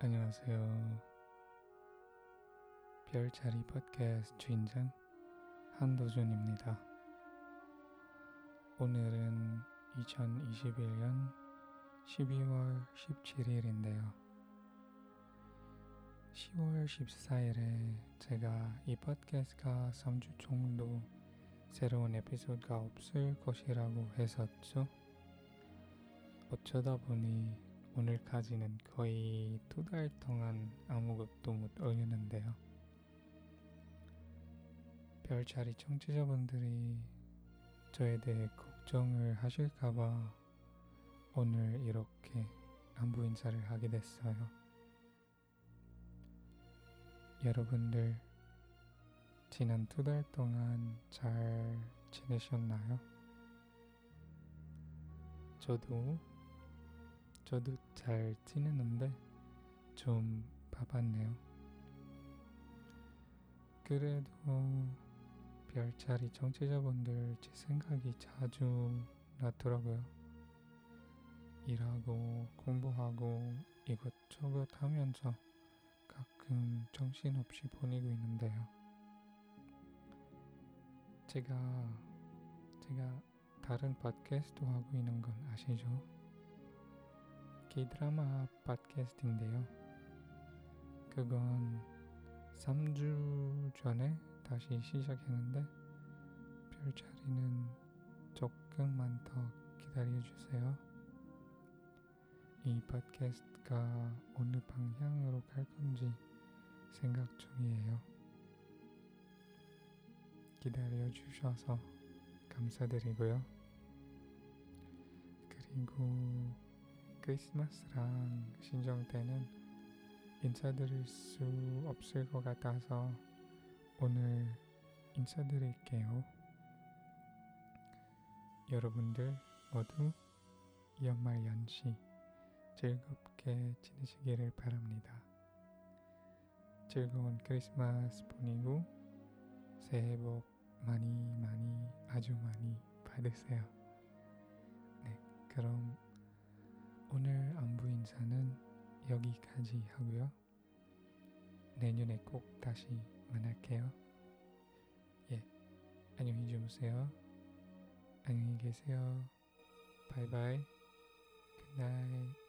안녕하세요. 별자리 팟캐스트 주인장 한도준입니다. 오늘은 2021년 12월 17일인데요. 10월 14일에 제가 이 팟캐스트가 3주 정도 새로운 에피소드가 없을 것이라고 했었죠. 어쩌다 보니 오늘까지는 거의 두 달 동안 아무것도 못 올렸는데요. 별자리 청취자분들이 저에 대해 걱정을 하실까봐 오늘 이렇게 안부 인사를 하게 됐어요. 여러분들 지난 두 달 동안 잘 지내셨나요? 저도 저도 잘 지내는데 좀 바빴네요. 그래도 별자리 정치자분들 제 생각이 자주 나더라고요. 일하고 공부하고 이것저것 하면서 가끔 정신없이 보내고 있는데요. 제가 제가 다른 팟캐스트 하고 있는 건 아시죠? K-드라마 팟캐스트인데요. 그건 3주 전에 다시 시작했는데 별자리는 조금만 더 기다려주세요. 이 팟캐스트가 어느 방향으로 갈 건지 생각 중이에요. 기다려주셔서 감사드리고요. 그리고 크리스마스랑 신정 때는 인사드릴 수 없을 것 같아서 오늘 인사드릴게요. 여러분들 모두 연말 연시 즐겁게 지내시기를 바랍니다. 즐거운 크리스마스 보내고 새해 복 많이 많이 아주 많이 받으세요. 네, 그럼 오늘 안부 인사는 여기까지 하고요. 내년에 꼭 다시 만날게요. 예, 안녕히 주무세요. 안녕히 계세요. 바이바이. 굿나잇.